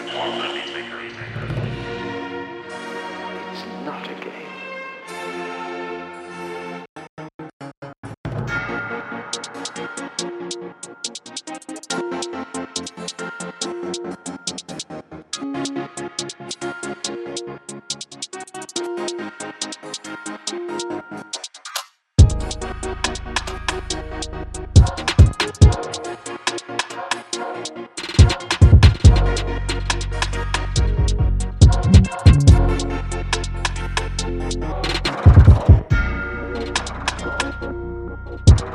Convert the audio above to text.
normally. Thank